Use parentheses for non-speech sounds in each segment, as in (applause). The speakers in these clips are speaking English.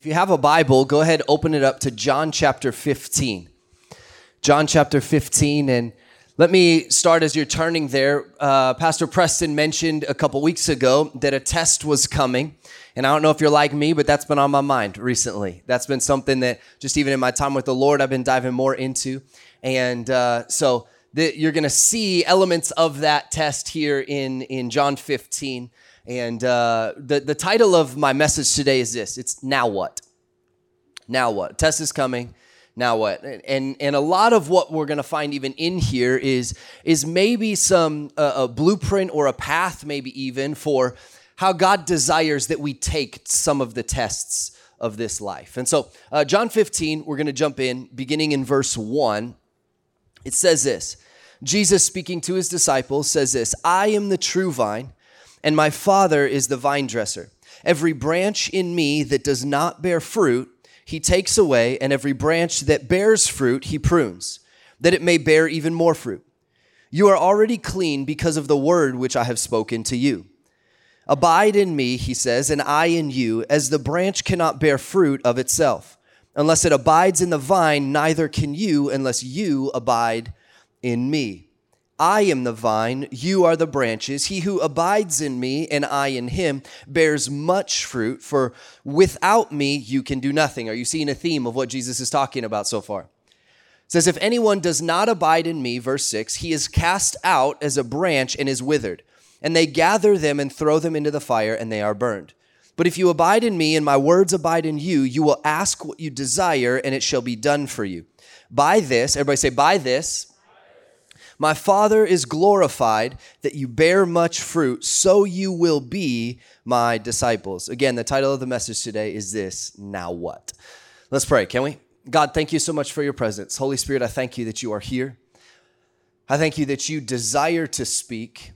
If you have a Bible, go ahead, open it up to John chapter 15. John chapter 15. And let me start as you're turning there. Uh, Pastor Preston mentioned a couple weeks ago that a test was coming. And I don't know if you're like me, but that's been on my mind recently. That's been something that just even in my time with the Lord, I've been diving more into. And uh, so the, you're going to see elements of that test here in, in John 15. And uh, the, the title of my message today is this it's Now What? Now what? Test is coming. Now what? And and a lot of what we're going to find even in here is is maybe some uh, a blueprint or a path, maybe even for how God desires that we take some of the tests of this life. And so, uh, John 15, we're going to jump in, beginning in verse 1. It says this Jesus speaking to his disciples says this I am the true vine and my Father is the vine dresser. Every branch in me that does not bear fruit, he takes away, and every branch that bears fruit, he prunes, that it may bear even more fruit. You are already clean because of the word which I have spoken to you. Abide in me, he says, and I in you, as the branch cannot bear fruit of itself. Unless it abides in the vine, neither can you unless you abide in me. I am the vine, you are the branches. He who abides in me and I in him bears much fruit, for without me you can do nothing. Are you seeing a theme of what Jesus is talking about so far? It says, If anyone does not abide in me, verse 6, he is cast out as a branch and is withered. And they gather them and throw them into the fire, and they are burned. But if you abide in me and my words abide in you, you will ask what you desire, and it shall be done for you. By this, everybody say, by this, my Father is glorified that you bear much fruit, so you will be my disciples. Again, the title of the message today is this Now What? Let's pray, can we? God, thank you so much for your presence. Holy Spirit, I thank you that you are here. I thank you that you desire to speak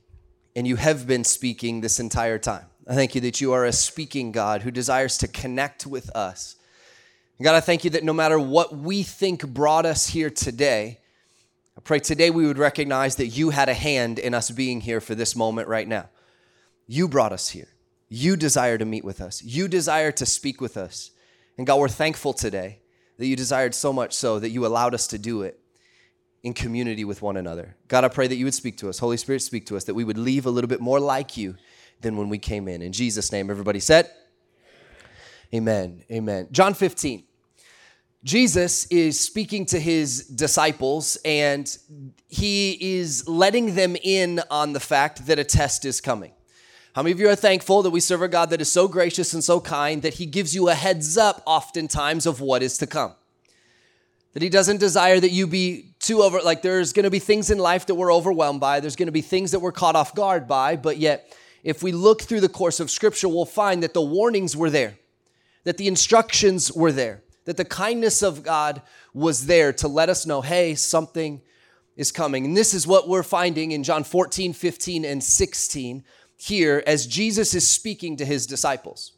and you have been speaking this entire time. I thank you that you are a speaking God who desires to connect with us. God, I thank you that no matter what we think brought us here today, pray today we would recognize that you had a hand in us being here for this moment right now. You brought us here. You desire to meet with us. You desire to speak with us. And God, we're thankful today that you desired so much so that you allowed us to do it in community with one another. God, I pray that you would speak to us. Holy Spirit, speak to us, that we would leave a little bit more like you than when we came in. In Jesus' name, everybody said, Amen. Amen. John 15. Jesus is speaking to his disciples and he is letting them in on the fact that a test is coming. How many of you are thankful that we serve a God that is so gracious and so kind that he gives you a heads up oftentimes of what is to come? That he doesn't desire that you be too over, like there's gonna be things in life that we're overwhelmed by, there's gonna be things that we're caught off guard by, but yet, if we look through the course of scripture, we'll find that the warnings were there, that the instructions were there that the kindness of God was there to let us know, hey, something is coming. And this is what we're finding in John 14, 15, and 16 here as Jesus is speaking to his disciples.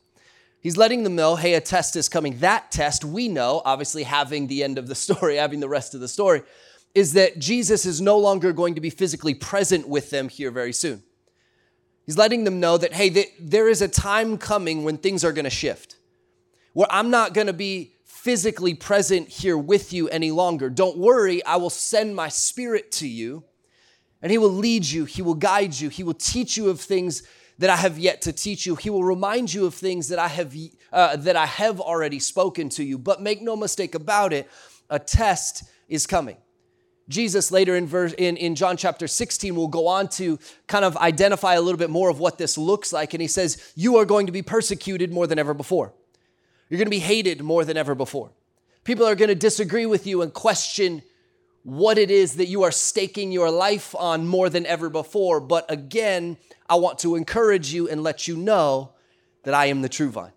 He's letting them know, hey, a test is coming. That test, we know, obviously having the end of the (laughs) story, having the rest of the story, is that Jesus is no longer going to be physically present with them here very soon. He's letting them know that, hey, there is a time coming when things are going to shift, where I'm not going to be physically present here with you any longer. Don't worry, I will send my spirit to you, and he will lead you, he will guide you, he will teach you of things that I have yet to teach you. He will remind you of things that I have uh, that I have already spoken to you. But make no mistake about it, a test is coming. Jesus later in verse in, in John chapter 16 will go on to kind of identify a little bit more of what this looks like. And he says, You are going to be persecuted more than ever before. You're going to be hated more than ever before. People are going to disagree with you and question what it is that you are staking your life on more than ever before. But again, I want to encourage you and let you know that I am the true vine.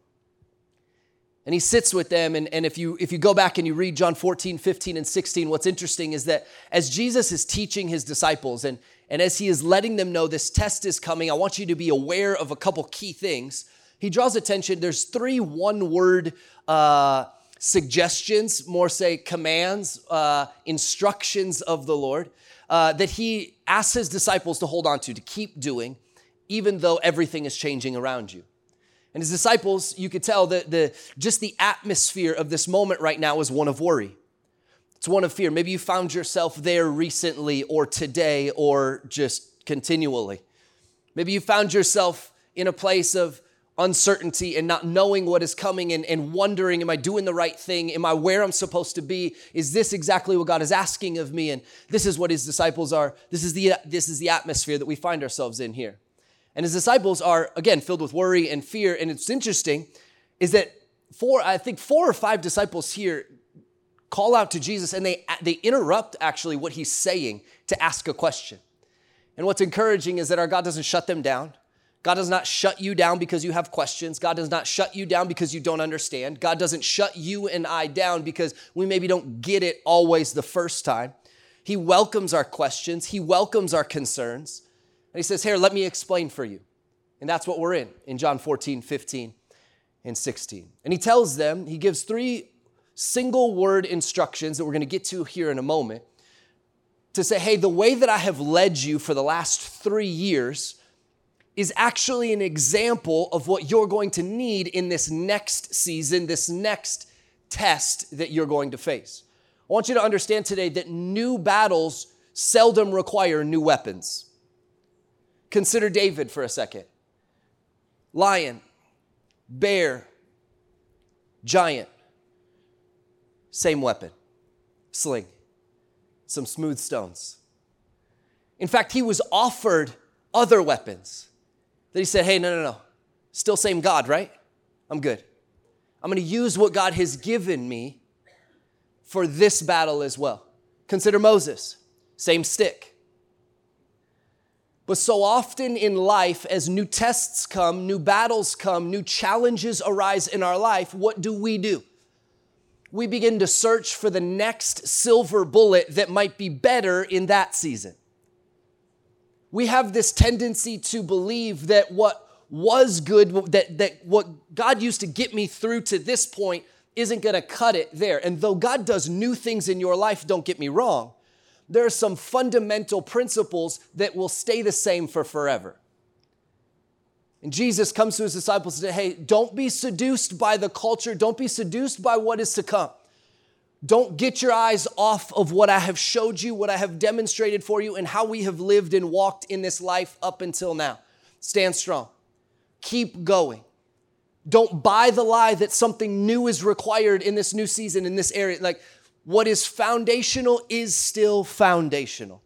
And he sits with them. And, and if, you, if you go back and you read John 14, 15, and 16, what's interesting is that as Jesus is teaching his disciples and, and as he is letting them know this test is coming, I want you to be aware of a couple key things he draws attention. There's three one word uh, suggestions, more say commands, uh, instructions of the Lord uh, that he asks his disciples to hold on to, to keep doing, even though everything is changing around you. And his disciples, you could tell that the just the atmosphere of this moment right now is one of worry. It's one of fear. Maybe you found yourself there recently or today or just continually. Maybe you found yourself in a place of uncertainty and not knowing what is coming and, and wondering, am I doing the right thing? Am I where I'm supposed to be? Is this exactly what God is asking of me? And this is what his disciples are. This is the, this is the atmosphere that we find ourselves in here. And his disciples are, again, filled with worry and fear. And it's interesting is that four, I think four or five disciples here call out to Jesus and they, they interrupt actually what he's saying to ask a question. And what's encouraging is that our God doesn't shut them down. God does not shut you down because you have questions. God does not shut you down because you don't understand. God doesn't shut you and I down because we maybe don't get it always the first time. He welcomes our questions, He welcomes our concerns. And He says, Here, let me explain for you. And that's what we're in in John 14, 15, and 16. And He tells them, He gives three single word instructions that we're going to get to here in a moment to say, hey, the way that I have led you for the last three years is actually an example of what you're going to need in this next season, this next test that you're going to face. I want you to understand today that new battles seldom require new weapons. Consider David for a second lion, bear, giant. Same weapon, sling, some smooth stones. In fact, he was offered other weapons that he said, hey, no, no, no, still same God, right? I'm good. I'm gonna use what God has given me for this battle as well. Consider Moses, same stick. But so often in life, as new tests come, new battles come, new challenges arise in our life, what do we do? we begin to search for the next silver bullet that might be better in that season. We have this tendency to believe that what was good, that, that what God used to get me through to this point isn't gonna cut it there. And though God does new things in your life, don't get me wrong, there are some fundamental principles that will stay the same for forever. And Jesus comes to his disciples and says, Hey, don't be seduced by the culture. Don't be seduced by what is to come. Don't get your eyes off of what I have showed you, what I have demonstrated for you, and how we have lived and walked in this life up until now. Stand strong. Keep going. Don't buy the lie that something new is required in this new season, in this area. Like, what is foundational is still foundational.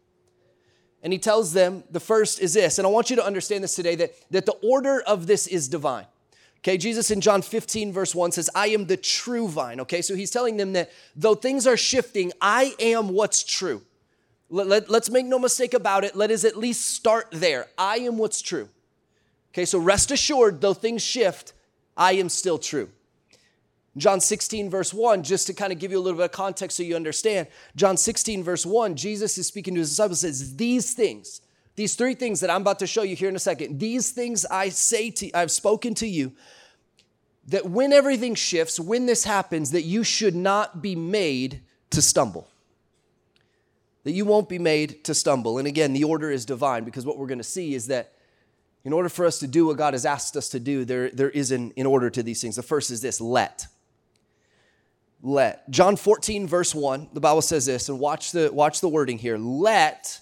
And he tells them the first is this, and I want you to understand this today that, that the order of this is divine. Okay, Jesus in John 15, verse 1 says, I am the true vine. Okay, so he's telling them that though things are shifting, I am what's true. Let, let, let's make no mistake about it. Let us at least start there. I am what's true. Okay, so rest assured, though things shift, I am still true. John 16, verse 1, just to kind of give you a little bit of context so you understand. John 16, verse 1, Jesus is speaking to his disciples, says, These things, these three things that I'm about to show you here in a second, these things I say to I've spoken to you, that when everything shifts, when this happens, that you should not be made to stumble. That you won't be made to stumble. And again, the order is divine because what we're going to see is that in order for us to do what God has asked us to do, there, there is an in order to these things. The first is this let let. John 14, verse 1, the Bible says this, and watch the, watch the wording here. Let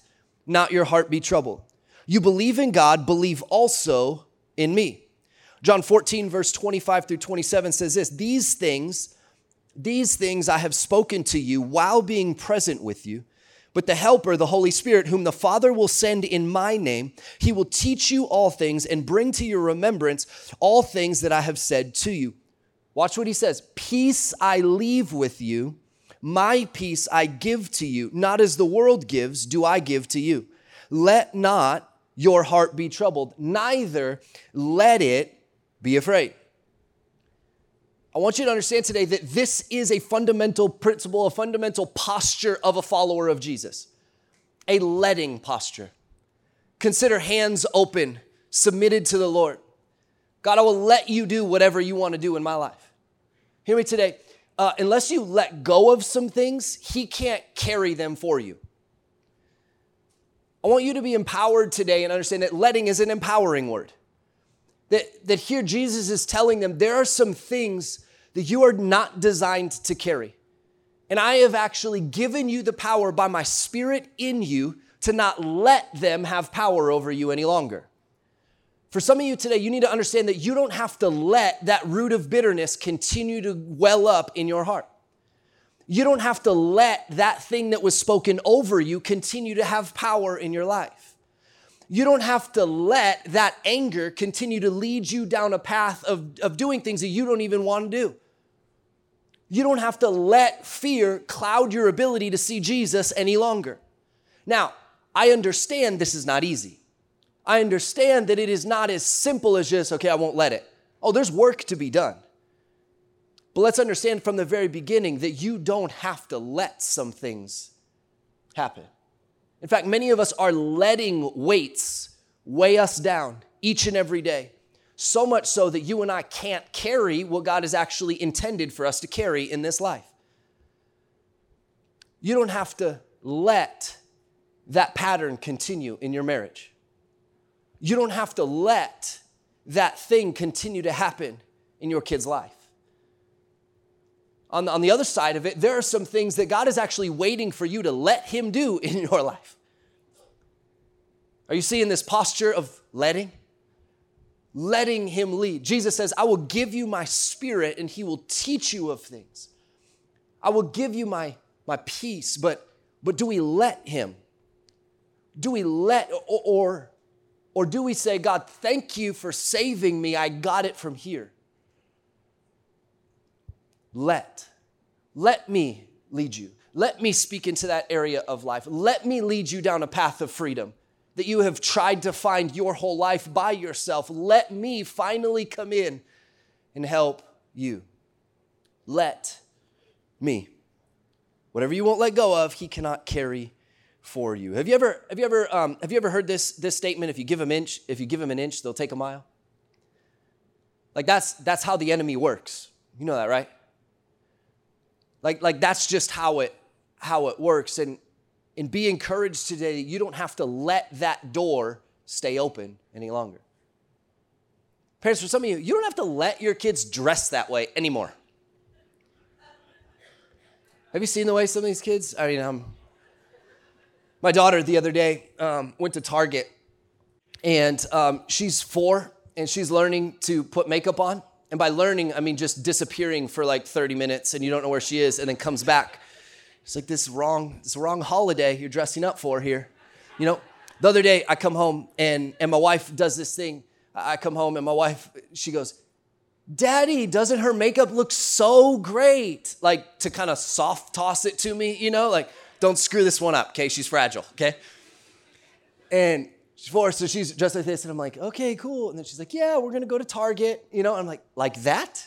not your heart be troubled. You believe in God, believe also in me. John 14, verse 25 through 27 says this These things, these things I have spoken to you while being present with you. But the Helper, the Holy Spirit, whom the Father will send in my name, he will teach you all things and bring to your remembrance all things that I have said to you. Watch what he says Peace I leave with you, my peace I give to you. Not as the world gives, do I give to you. Let not your heart be troubled, neither let it be afraid. I want you to understand today that this is a fundamental principle, a fundamental posture of a follower of Jesus, a letting posture. Consider hands open, submitted to the Lord. God, I will let you do whatever you want to do in my life. Hear me today. Uh, unless you let go of some things, He can't carry them for you. I want you to be empowered today and understand that letting is an empowering word. That, that here Jesus is telling them there are some things that you are not designed to carry. And I have actually given you the power by my spirit in you to not let them have power over you any longer. For some of you today, you need to understand that you don't have to let that root of bitterness continue to well up in your heart. You don't have to let that thing that was spoken over you continue to have power in your life. You don't have to let that anger continue to lead you down a path of, of doing things that you don't even want to do. You don't have to let fear cloud your ability to see Jesus any longer. Now, I understand this is not easy. I understand that it is not as simple as just, okay, I won't let it. Oh, there's work to be done. But let's understand from the very beginning that you don't have to let some things happen. In fact, many of us are letting weights weigh us down each and every day. So much so that you and I can't carry what God has actually intended for us to carry in this life. You don't have to let that pattern continue in your marriage. You don't have to let that thing continue to happen in your kid's life. On the, on the other side of it, there are some things that God is actually waiting for you to let Him do (laughs) in your life. Are you seeing this posture of letting? Letting Him lead. Jesus says, I will give you my spirit and He will teach you of things. I will give you my, my peace, but, but do we let Him? do we let, or, or, or do we say, God, thank you for saving me, I got it from here? Let, let me lead you. Let me speak into that area of life. Let me lead you down a path of freedom that you have tried to find your whole life by yourself. Let me finally come in and help you. Let me. Whatever you won't let go of, he cannot carry for you. Have you ever have you ever um, have you ever heard this this statement? If you give them inch, if you give them an inch, they'll take a mile. Like that's that's how the enemy works. You know that, right? Like like that's just how it how it works. And and be encouraged today. You don't have to let that door stay open any longer. Parents, for some of you, you don't have to let your kids dress that way anymore. Have you seen the way some of these kids? I mean, I'm my daughter the other day um, went to Target and um, she's four and she's learning to put makeup on. And by learning, I mean just disappearing for like 30 minutes and you don't know where she is and then comes back. It's like this wrong, this wrong holiday you're dressing up for here. You know, the other day I come home and, and my wife does this thing. I come home and my wife, she goes, Daddy, doesn't her makeup look so great? Like to kind of soft toss it to me, you know, like, don't screw this one up, okay? She's fragile, okay? And she's four, so she's dressed like this, and I'm like, okay, cool. And then she's like, yeah, we're gonna go to Target, you know? I'm like, like that?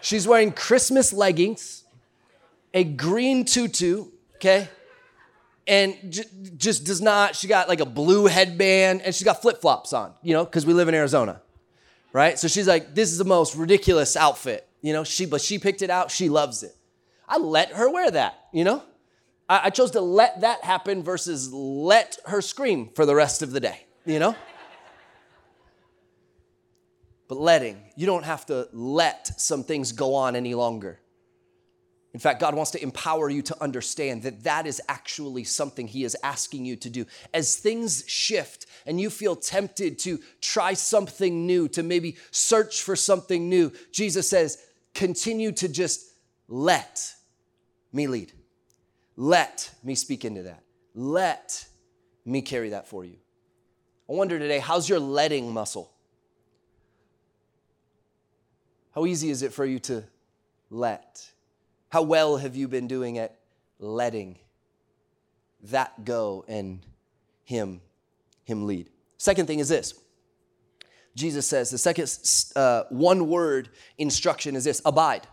She's wearing Christmas leggings, a green tutu, okay? And j- just does not, she got like a blue headband, and she's got flip flops on, you know, because we live in Arizona, right? So she's like, this is the most ridiculous outfit, you know? She, but she picked it out, she loves it. I let her wear that, you know? I, chose to let that happen versus let her scream for the rest of the day, you know? but letting, you don't have to let some things go on any longer. In fact, God wants to empower you to understand that that is actually something He is asking you to do. As things shift and you feel tempted to try something new, to maybe search for something new, Jesus says, continue to just let me lead. Let me speak into that. Let me carry that for you. I wonder today, how's your letting muscle? How easy is it for you to let? How well have you been doing at letting that go and him him lead? Second thing is this. Jesus says the second uh, one word instruction is this abide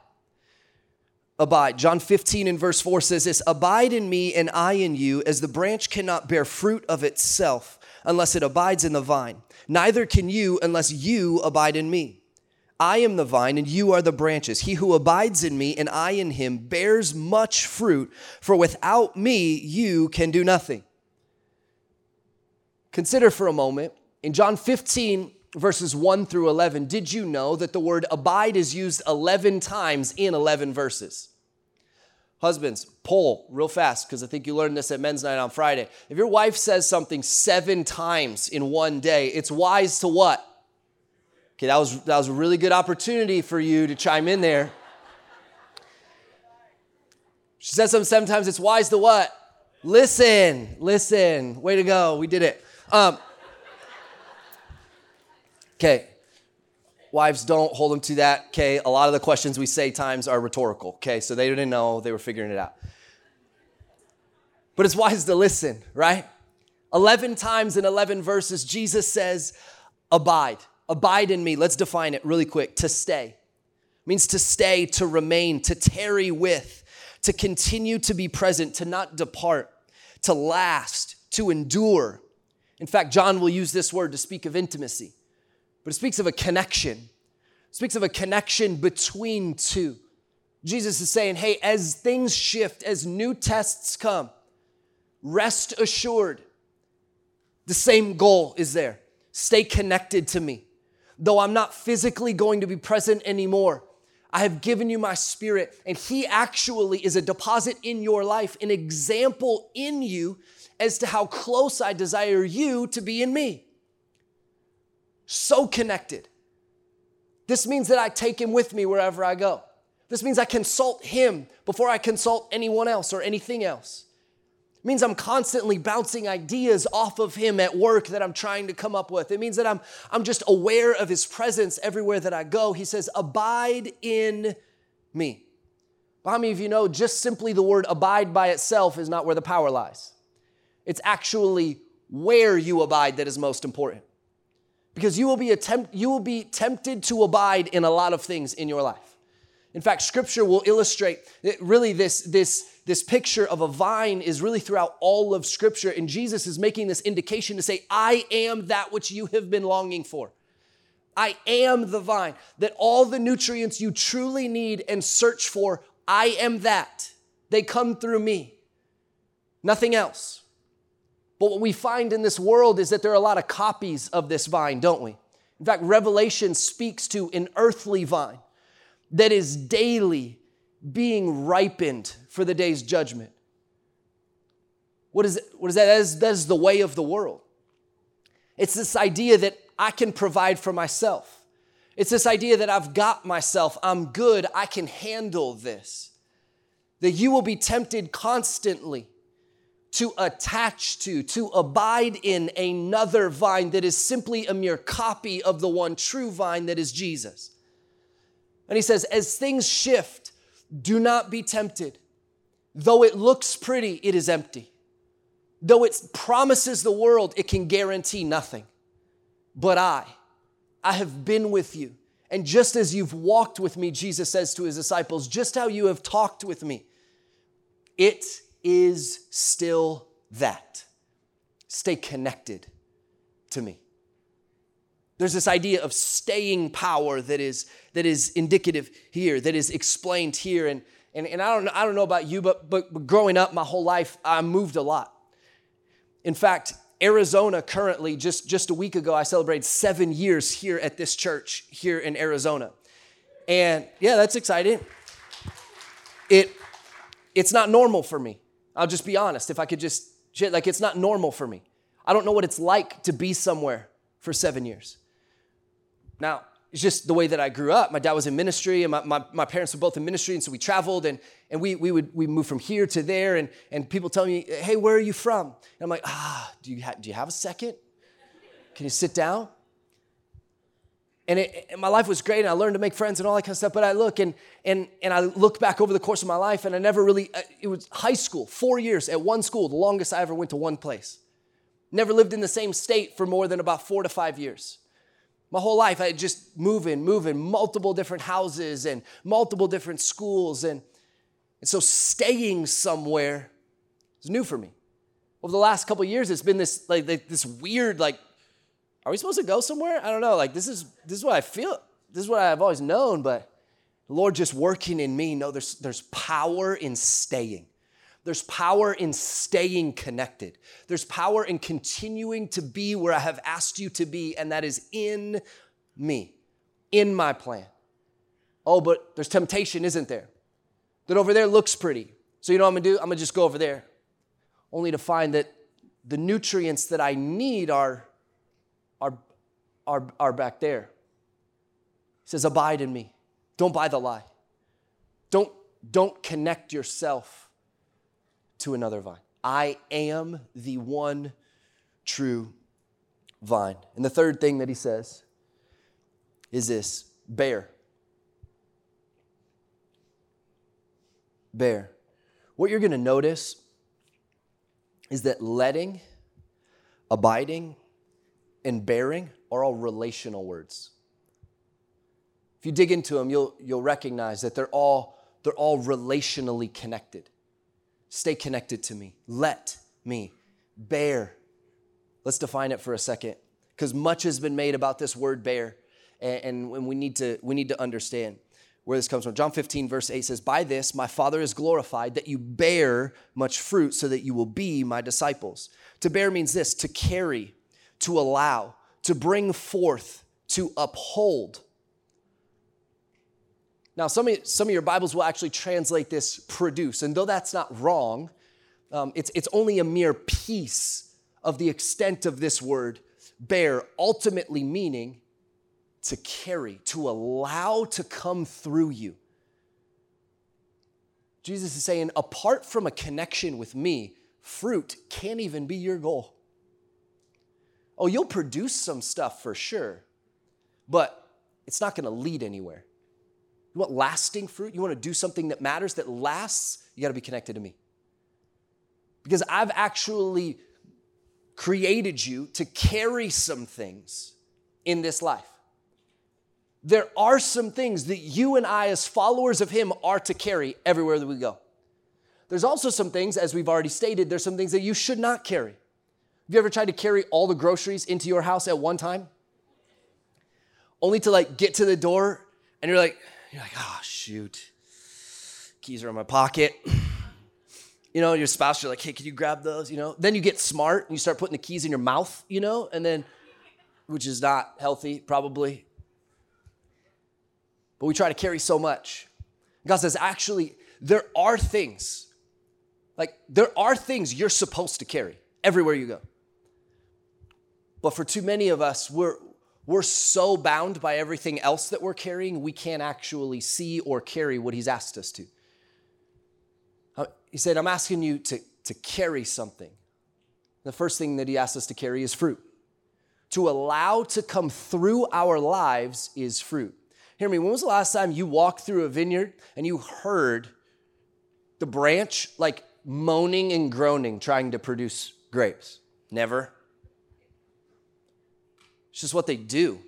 abide. John 15 and verse 4 says this Abide in me and I in you, as the branch cannot bear fruit of itself unless it abides in the vine. Neither can you unless you abide in me. I am the vine and you are the branches. He who abides in me and I in him bears much fruit, for without me you can do nothing. Consider for a moment in John 15 verses 1 through 11, did you know that the word abide is used 11 times in 11 verses? Husbands, poll real fast because I think you learned this at men's night on Friday. If your wife says something seven times in one day, it's wise to what? Okay, that was that was a really good opportunity for you to chime in there. She says something seven times, it's wise to what? Listen, listen. Way to go. We did it. Um, okay, Wives, don't hold them to that. Okay, a lot of the questions we say times are rhetorical. Okay, so they didn't know, they were figuring it out. But it's wise to listen, right? 11 times in 11 verses, Jesus says, Abide. Abide in me. Let's define it really quick. To stay it means to stay, to remain, to tarry with, to continue to be present, to not depart, to last, to endure. In fact, John will use this word to speak of intimacy but it speaks of a connection. It speaks of a connection between two. Jesus is saying, hey, as things shift, as new tests come, rest assured, the same goal is there. Stay connected to me. Though I'm not physically going to be present anymore, I have given you my spirit, and He actually is a deposit in your life, an example in you as to how close I desire you to be in me so connected. This means that I take him with me wherever I go. This means I consult him before I consult anyone else or anything else. It means I'm constantly bouncing ideas off of him at work that I'm trying to come up with. It means that I'm, I'm just aware of his presence everywhere that I go. He says, Abide in me. How many of you know just simply the word abide by itself is not where the power lies? It's actually where you abide that is most important because you will be attempt, you will be tempted to abide in a lot of things in your life. In fact, scripture will illustrate really this, this, this picture of a vine is really throughout all of scripture. And Jesus is making this indication to say, I am that which you have been longing for. I am the vine, that all the nutrients you truly need and search for, I am that. They come through me, nothing else. But what we find in this world is that there are a lot of copies of this vine, don't we? In fact, Revelation speaks to an earthly vine that is daily being ripened for the day's judgment. What is, what is that? That is, that is the way of the world. It's this idea that I can provide for myself. It's this idea that I've got myself, I'm good, I can handle this. That you will be tempted constantly to attach to, to abide in another vine that is simply a mere copy of the one true vine that is Jesus. And he says, as things shift, do not be tempted. Though it looks pretty, it is empty. Though it promises the world, it can guarantee nothing. But I, I have been with you. And just as you've walked with me, Jesus says to his disciples, just how you have talked with me, it is still that. Stay connected to me. There's this idea of staying power that is, that is indicative here, that is explained here. And, and, and I, don't, I don't know about you, but, but, but growing up my whole life, I moved a lot. In fact, Arizona currently, just, just a week ago, I celebrated seven years here at this church here in Arizona. And yeah, that's exciting. It, it's not normal for me. I'll just be honest. If I could just, like, it's not normal for me. I don't know what it's like to be somewhere for seven years. Now, it's just the way that I grew up. My dad was in ministry, and my, my, my, parents were both in ministry, and so we traveled, and, and we, we would we moved from here to there, and, and people tell me, hey, where are you from? And I'm like, ah, do you, ha- do you have a second? Can you sit down? And, it, and my life was great and i learned to make friends and all that kind of stuff but i look and, and, and i look back over the course of my life and i never really uh, it was high school four years at one school the longest i ever went to one place. Never lived in the same state for more than about four to five years. My whole life i just moving moving multiple different houses and multiple different schools and, and so staying somewhere is new for me. Over the last couple years it's been this like this weird like are we supposed to go somewhere? I don't know. Like this is this is what I feel. This is what I've always known, but Lord just working in me. No, there's there's power in staying. There's power in staying connected. There's power in continuing to be where I have asked you to be, and that is in me, in my plan. Oh, but there's temptation, isn't there? That over there looks pretty. So, you know what I'm gonna do? I'm gonna just go over there, only to find that the nutrients that I need are, are, are, are back there. He says, Abide in me. Don't buy the lie. Don't, don't connect yourself to another vine. I am the one true vine. And the third thing that he says is this bear. Bear. What you're going to notice is that letting, abiding, and bearing are all relational words. If you dig into them, you'll, you'll recognize that they're all, they're all relationally connected. Stay connected to me. Let me bear. Let's define it for a second, because much has been made about this word bear, and, and we, need to, we need to understand where this comes from. John 15, verse 8 says, By this my Father is glorified, that you bear much fruit, so that you will be my disciples. To bear means this to carry, to allow, to bring forth, to uphold. Now, some of, some of your Bibles will actually translate this produce, and though that's not wrong, um, it's, it's only a mere piece of the extent of this word bear, ultimately meaning to carry, to allow to come through you. Jesus is saying, apart from a connection with me, fruit can't even be your goal. Oh, you'll produce some stuff for sure, but it's not gonna lead anywhere. You want lasting fruit? You want to do something that matters, that lasts? You got to be connected to me. Because I've actually created you to carry some things in this life. There are some things that you and I, as followers of Him, are to carry everywhere that we go. There's also some things, as we've already stated, there's some things that you should not carry. Have you ever tried to carry all the groceries into your house at one time? Only to like get to the door and you're like, you're like, oh, shoot. Keys are in my pocket. (clears throat) You know, your spouse, you're like, hey, can you grab those? You know, then you get smart and you start putting the keys in your mouth, you know, and then, which is not healthy, probably. But we try to carry so much. God says, actually, there are things, like, there are things you're supposed to carry everywhere you go. But for too many of us, we're, we're so bound by everything else that we're carrying, we can't actually see or carry what He's asked us to. Uh, he said, I'm asking you to, to carry something. The first thing that He asked us to carry is fruit. To allow to come through our lives is fruit. Hear me, when was the last time you walked through a vineyard and you heard the branch like moaning and groaning trying to produce grapes? Never. It's just what they do.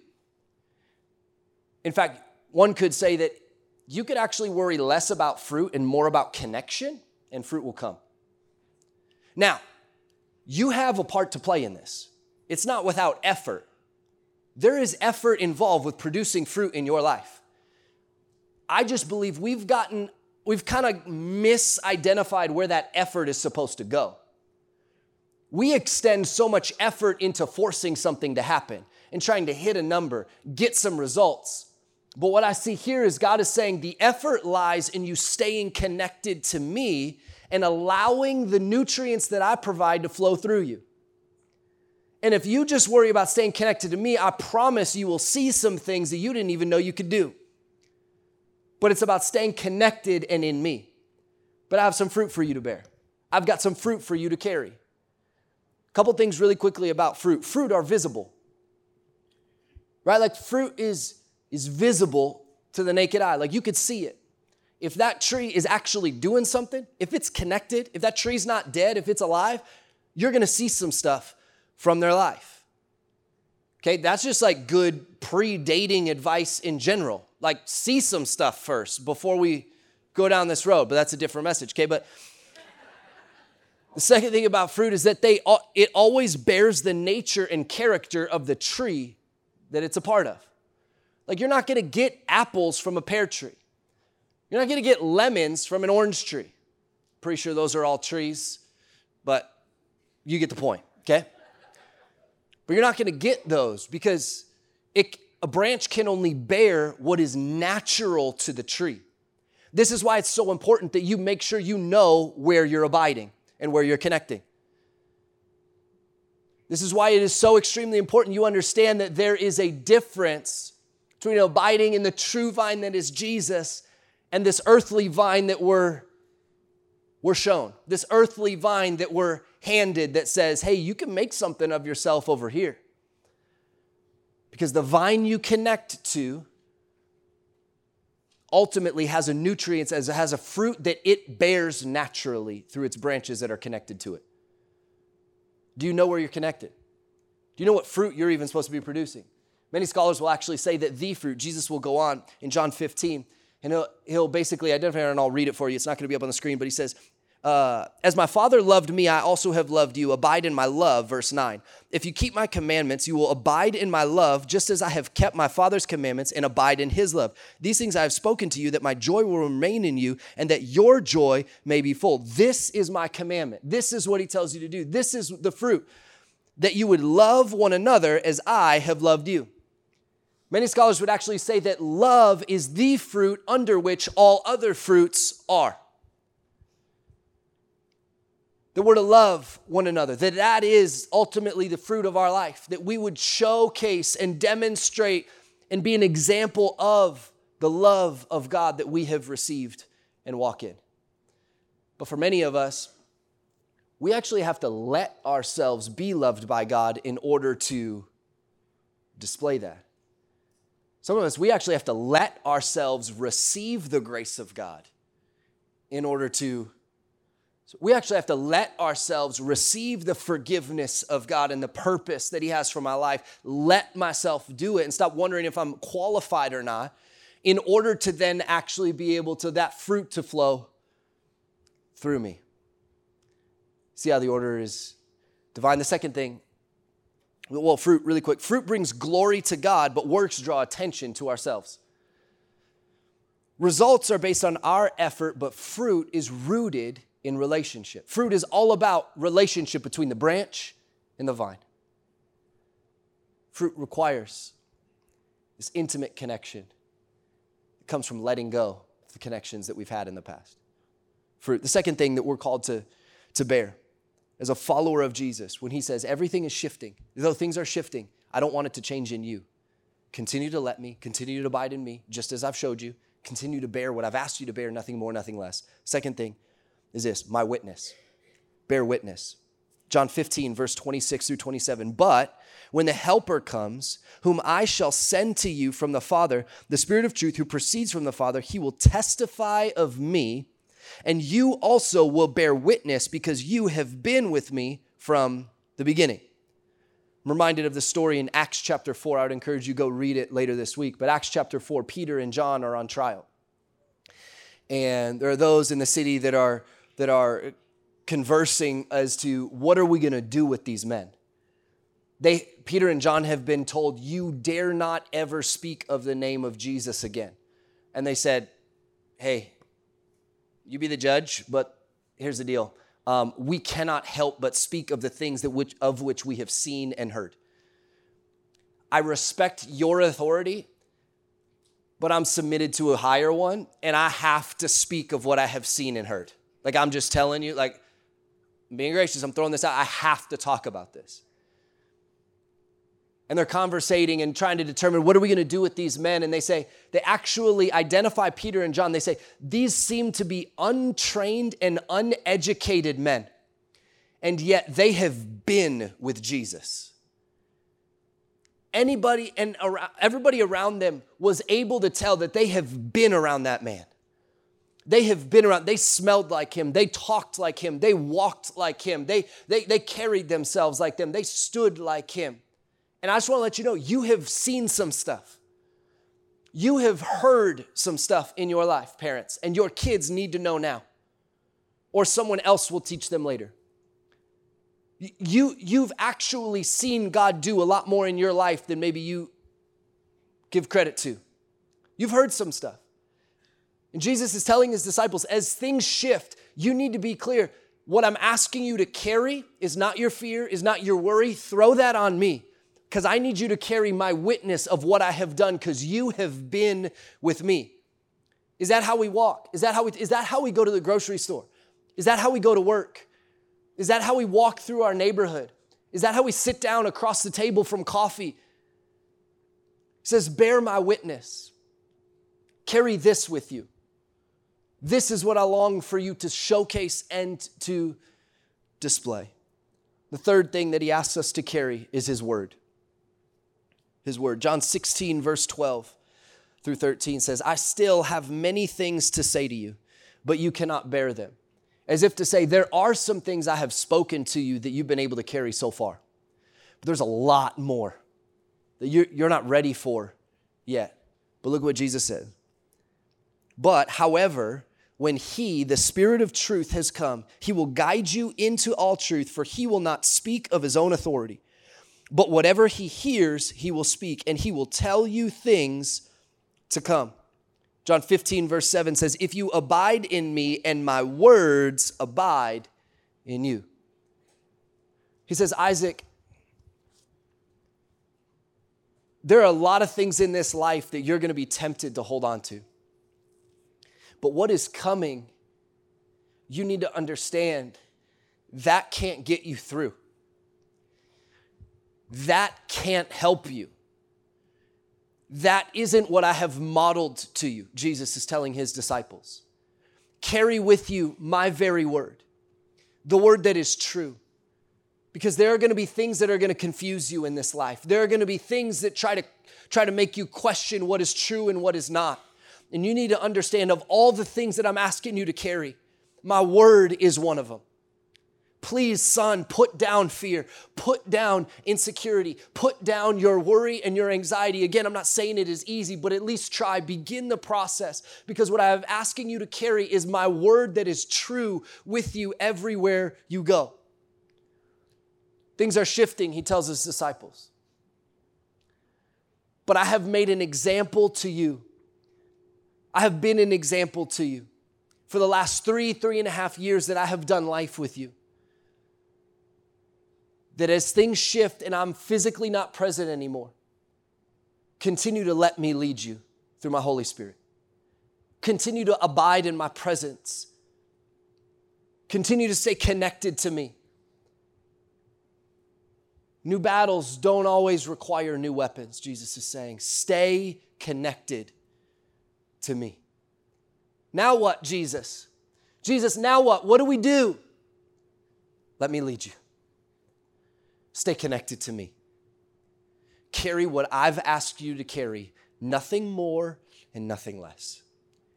In fact, one could say that you could actually worry less about fruit and more about connection, and fruit will come. Now, you have a part to play in this. It's not without effort. There is effort involved with producing fruit in your life. I just believe we've gotten, we've kind of misidentified where that effort is supposed to go. We extend so much effort into forcing something to happen and trying to hit a number, get some results. But what I see here is God is saying the effort lies in you staying connected to me and allowing the nutrients that I provide to flow through you. And if you just worry about staying connected to me, I promise you will see some things that you didn't even know you could do. But it's about staying connected and in me. But I have some fruit for you to bear. I've got some fruit for you to carry. Couple things really quickly about fruit. Fruit are visible right? Like fruit is, is visible to the naked eye, like you could see it. If that tree is actually doing something, if it's connected, if that tree's not dead, if it's alive, you're gonna see some stuff from their life. Okay, that's just like good pre dating advice in general. Like, see some stuff first before we go down this road, but that's a different message, okay? But the second thing about fruit is that they it always bears the nature and character of the tree that it's a part of. Like, you're not gonna get apples from a pear tree, you're not gonna get lemons from an orange tree. Pretty sure those are all trees, but you get the point, okay? But you're not gonna get those because it, a branch can only bear what is natural to the tree. This is why it's so important that you make sure you know where you're abiding and where you're connecting. This is why it is so extremely important you understand that there is a difference between abiding in the true vine that is Jesus and this earthly vine that we're, we're shown, this earthly vine that we're handed that says, hey, you can make something of yourself over here. Because the vine you connect to ultimately has a nutrient, as it has a fruit that it bears naturally through its branches that are connected to it. Do you know where you're connected? Do you know what fruit you're even supposed to be producing? Many scholars will actually say that the fruit, Jesus will go on in John 15, and he'll, he'll basically identify, and I'll read it for you. It's not going to be up on the screen, but he says, uh, as my Father loved me, I also have loved you. Abide in my love. Verse 9. If you keep my commandments, you will abide in my love, just as I have kept my Father's commandments and abide in his love. These things I have spoken to you, that my joy will remain in you and that your joy may be full. This is my commandment. This is what he tells you to do. This is the fruit that you would love one another as I have loved you. Many scholars would actually say that love is the fruit under which all other fruits are that we're to love one another, that that is ultimately the fruit of our life, that we would showcase and demonstrate and be an example of the love of God that we have received and walk in. But for many of us, we actually have to let ourselves be loved by God in order to display that. Some of us, we actually have to let ourselves receive the grace of God in order to so we actually have to let ourselves receive the forgiveness of God and the purpose that He has for my life. Let myself do it and stop wondering if I'm qualified or not in order to then actually be able to that fruit to flow through me. See how the order is divine. The second thing, well, fruit, really quick. Fruit brings glory to God, but works draw attention to ourselves. Results are based on our effort, but fruit is rooted in relationship. Fruit is all about relationship between the branch and the vine. Fruit requires this intimate connection. It comes from letting go of the connections that we've had in the past. Fruit. The second thing that we're called to, to bear as a follower of Jesus, when he says everything is shifting, though things are shifting, I don't want it to change in you. Continue to let me, continue to abide in me, just as I've showed you. Continue to bear what I've asked you to bear, nothing more, nothing less. Second thing, is this my witness. Bear witness. John 15, verse 26 through 27. But when the Helper comes, whom I shall send to you from the Father, the Spirit of truth who proceeds from the Father, he will testify of me, and you also will bear witness because you have been with me from the beginning. I'm reminded of the story in Acts chapter 4. I would encourage you go read it later this week. But Acts chapter 4, Peter and John are on trial. And there are those in the city that are that are conversing as to what are we going to do with these men. They, Peter and John have been told, You dare not ever speak of the name of Jesus again. And they said, Hey, you be the judge, but here's the deal. Um, we cannot help but speak of the things that which, of which we have seen and heard. I respect your authority, but I'm submitted to a higher one, and I have to speak of what I have seen and heard. Like I'm just telling you, like, being gracious, I'm throwing this out. I have to talk about this. And they're conversating and trying to determine what are we going to do with these men. And they say, they actually identify Peter and John. They say, these seem to be untrained and uneducated men. And yet they have been with Jesus. Anybody and everybody around them was able to tell that they have been around that man. They have been around, they smelled like him, they talked like him, they walked like him, they, they, they carried themselves like them, they stood like him. And I just want to let you know, you have seen some stuff. You have heard some stuff in your life, parents, and your kids need to know now, or someone else will teach them later. You, you've actually seen God do a lot more in your life than maybe you give credit to. You've heard some stuff. And Jesus is telling his disciples, as things shift, you need to be clear. What I'm asking you to carry is not your fear, is not your worry. Throw that on me because I need you to carry my witness of what I have done because you have been with me. Is that how we walk? Is that how we, is that how we go to the grocery store? Is that how we go to work? Is that how we walk through our neighborhood? Is that how we sit down across the table from coffee? He says, Bear my witness. Carry this with you. This is what I long for you to showcase and to display. The third thing that he asks us to carry is his word. His word. John 16, verse 12 through 13 says, I still have many things to say to you, but you cannot bear them. As if to say, there are some things I have spoken to you that you've been able to carry so far. But there's a lot more that you're, not ready for yet. But look what Jesus said. But, however, when he, the Spirit of truth, has come, he will guide you into all truth, for he will not speak of his own authority. But whatever he hears, he will speak, and he will tell you things to come. John 15, verse 7 says, If you abide in me and my words abide in you. He says, Isaac, there are a lot of things in this life that you're going to be tempted to hold on to. But what is coming, you need to understand that can't get you through. That can't help you. That isn't what I have modeled to you, Jesus is telling his disciples. Carry with you my very word, the word that is true. Because there are going to be things that are going to confuse you in this life. There are going to be things that try to try to make you question what is true and what is not. And you need to understand of all the things that I'm asking you to carry, my word is one of them. Please, son, put down fear, put down insecurity, put down your worry and your anxiety. Again, I'm not saying it is easy, but at least try, begin the process because what I am asking you to carry is my word that is true with you everywhere you go. Things are shifting, he tells his disciples. But I have made an example to you I have been an example to you for the last three, three and a half years that I have done life with you. That as things shift and I'm physically not present anymore, continue to let me lead you through my Holy Spirit. Continue to abide in my presence. Continue to stay connected to me. New battles don't always require new weapons, Jesus is saying. Stay connected to me. Now what, Jesus? Jesus, now what? What do we do? Let me lead you. Stay connected to me. Carry what I've asked you to carry, nothing more and nothing less.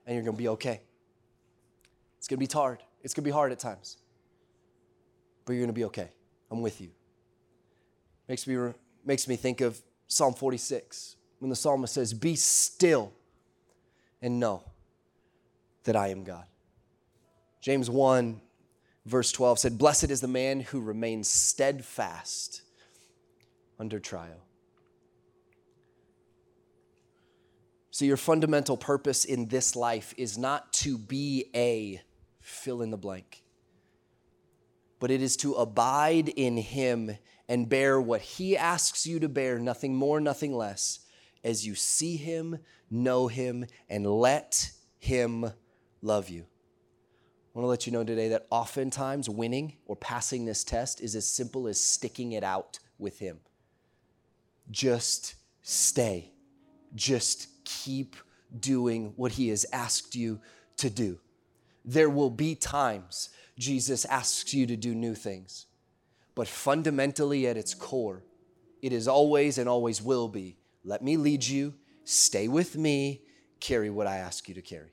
And you're gonna be okay. It's gonna be hard. It's gonna be hard at times. But you're gonna be okay. I'm with you. Makes me, makes me think of Psalm 46 when the psalmist says, Be still and know that I am God. James 1, verse 12 said, Blessed is the man who remains steadfast under trial. So, your fundamental purpose in this life is not to be a fill in the blank, but it is to abide in Him and bear what He asks you to bear, nothing more, nothing less, as you see Him, know Him, and let Him love you. I want to let you know today that oftentimes winning or passing this test is as simple as sticking it out with Him. Just stay. Just keep doing what He has asked you to do. There will be times Jesus asks you to do new things, but fundamentally at its core, it is always and always will be let me lead you, stay with me, carry what I ask you to carry.